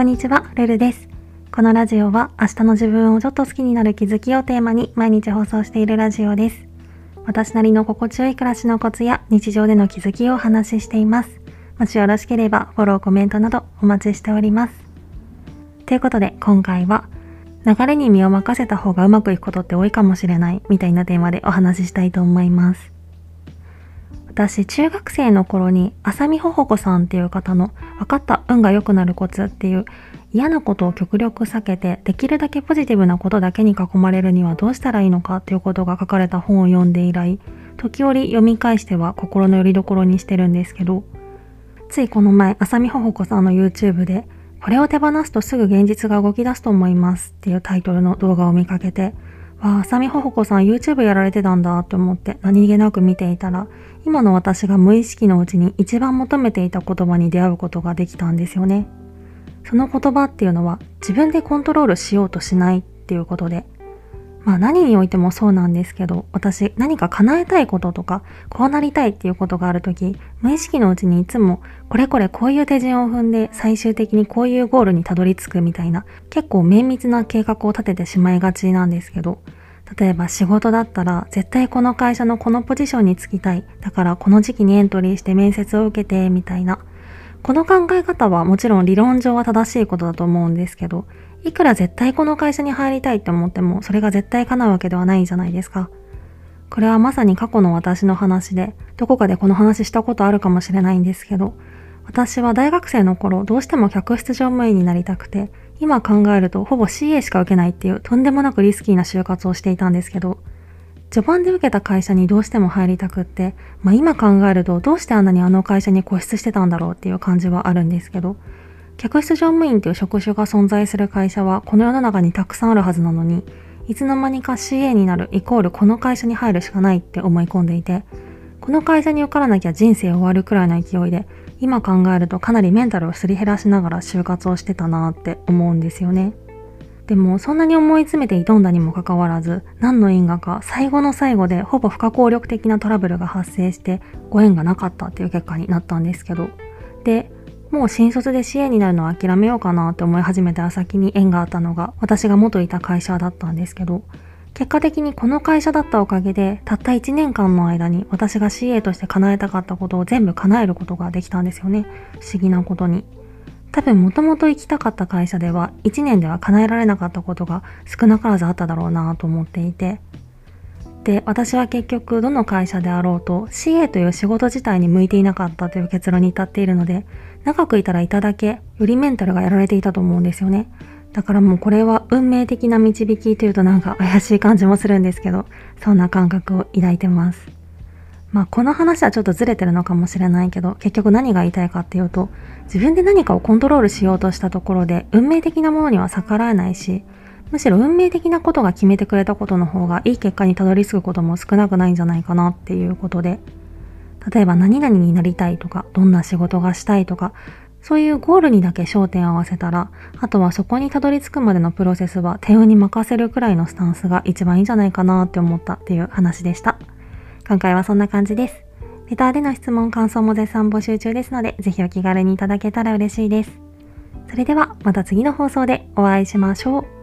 こんにちは、ルルです。このラジオは明日の自分をちょっと好きになる気づきをテーマに毎日放送しているラジオです。私なりの心地よい暮らしのコツや日常での気づきをお話ししています。もしよろしければフォロー、コメントなどお待ちしております。ということで今回は流れに身を任せた方がうまくいくことって多いかもしれないみたいなテーマでお話ししたいと思います。私、中学生の頃に、浅見ほほこさんっていう方の、分かった運が良くなるコツっていう、嫌なことを極力避けて、できるだけポジティブなことだけに囲まれるにはどうしたらいいのかっていうことが書かれた本を読んで以来、時折読み返しては心の拠り所にしてるんですけど、ついこの前、浅見ほほこさんの YouTube で、これを手放すとすぐ現実が動き出すと思いますっていうタイトルの動画を見かけて、わあ、浅見ほほこさん YouTube やられてたんだって思って何気なく見ていたら、今の私が無意識のうちに一番求めていた言葉に出会うことができたんですよね。その言葉っていうのは自分でコントロールしようとしないっていうことで、まあ何においてもそうなんですけど、私何か叶えたいこととか、こうなりたいっていうことがあるとき、無意識のうちにいつもこれこれこういう手順を踏んで最終的にこういうゴールにたどり着くみたいな、結構綿密な計画を立ててしまいがちなんですけど、例えば仕事だったら絶対この会社のこのポジションに就きたい。だからこの時期にエントリーして面接を受けてみたいな。この考え方はもちろん理論上は正しいことだと思うんですけど、いくら絶対この会社に入りたいって思ってもそれが絶対叶うわけではないじゃないですか。これはまさに過去の私の話で、どこかでこの話したことあるかもしれないんですけど、私は大学生の頃どうしても客室乗務員になりたくて、今考えるとほぼ CA しか受けないっていうとんでもなくリスキーな就活をしていたんですけど、序盤で受けた会社にどうしても入りたくって、まあ今考えるとどうしてあんなにあの会社に固執してたんだろうっていう感じはあるんですけど、客室乗務員っていう職種が存在する会社はこの世の中にたくさんあるはずなのに、いつの間にか CA になるイコールこの会社に入るしかないって思い込んでいて、この会社に受からなきゃ人生終わるくらいの勢いで、今考えるとかなりメンタルをすり減らしながら就活をしてたなって思うんですよね。でもそんなに思い詰めて挑んだにもかかわらず、何の因果か最後の最後でほぼ不可抗力的なトラブルが発生してご縁がなかったっていう結果になったんですけど。で、もう新卒で支援になるのは諦めようかなって思い始めた先に縁があったのが私が元いた会社だったんですけど、結果的にこの会社だったおかげで、たった1年間の間に私が CA として叶えたかったことを全部叶えることができたんですよね。不思議なことに。多分もともと行きたかった会社では1年では叶えられなかったことが少なからずあっただろうなと思っていて。で、私は結局どの会社であろうと CA という仕事自体に向いていなかったという結論に至っているので、長くいたらいただけ、よりメンタルがやられていたと思うんですよね。だからもうこれは運命的な導きというとなんか怪しい感じもするんですけど、そんな感覚を抱いてます。まあこの話はちょっとずれてるのかもしれないけど、結局何が言いたいかっていうと、自分で何かをコントロールしようとしたところで、運命的なものには逆らえないし、むしろ運命的なことが決めてくれたことの方がいい結果にたどり着くことも少なくないんじゃないかなっていうことで、例えば何々になりたいとか、どんな仕事がしたいとか、そういうゴールにだけ焦点を合わせたら、あとはそこにたどり着くまでのプロセスは手運に任せるくらいのスタンスが一番いいんじゃないかなって思ったっていう話でした。今回はそんな感じです。レターでの質問、感想も絶賛募集中ですので、ぜひお気軽にいただけたら嬉しいです。それではまた次の放送でお会いしましょう。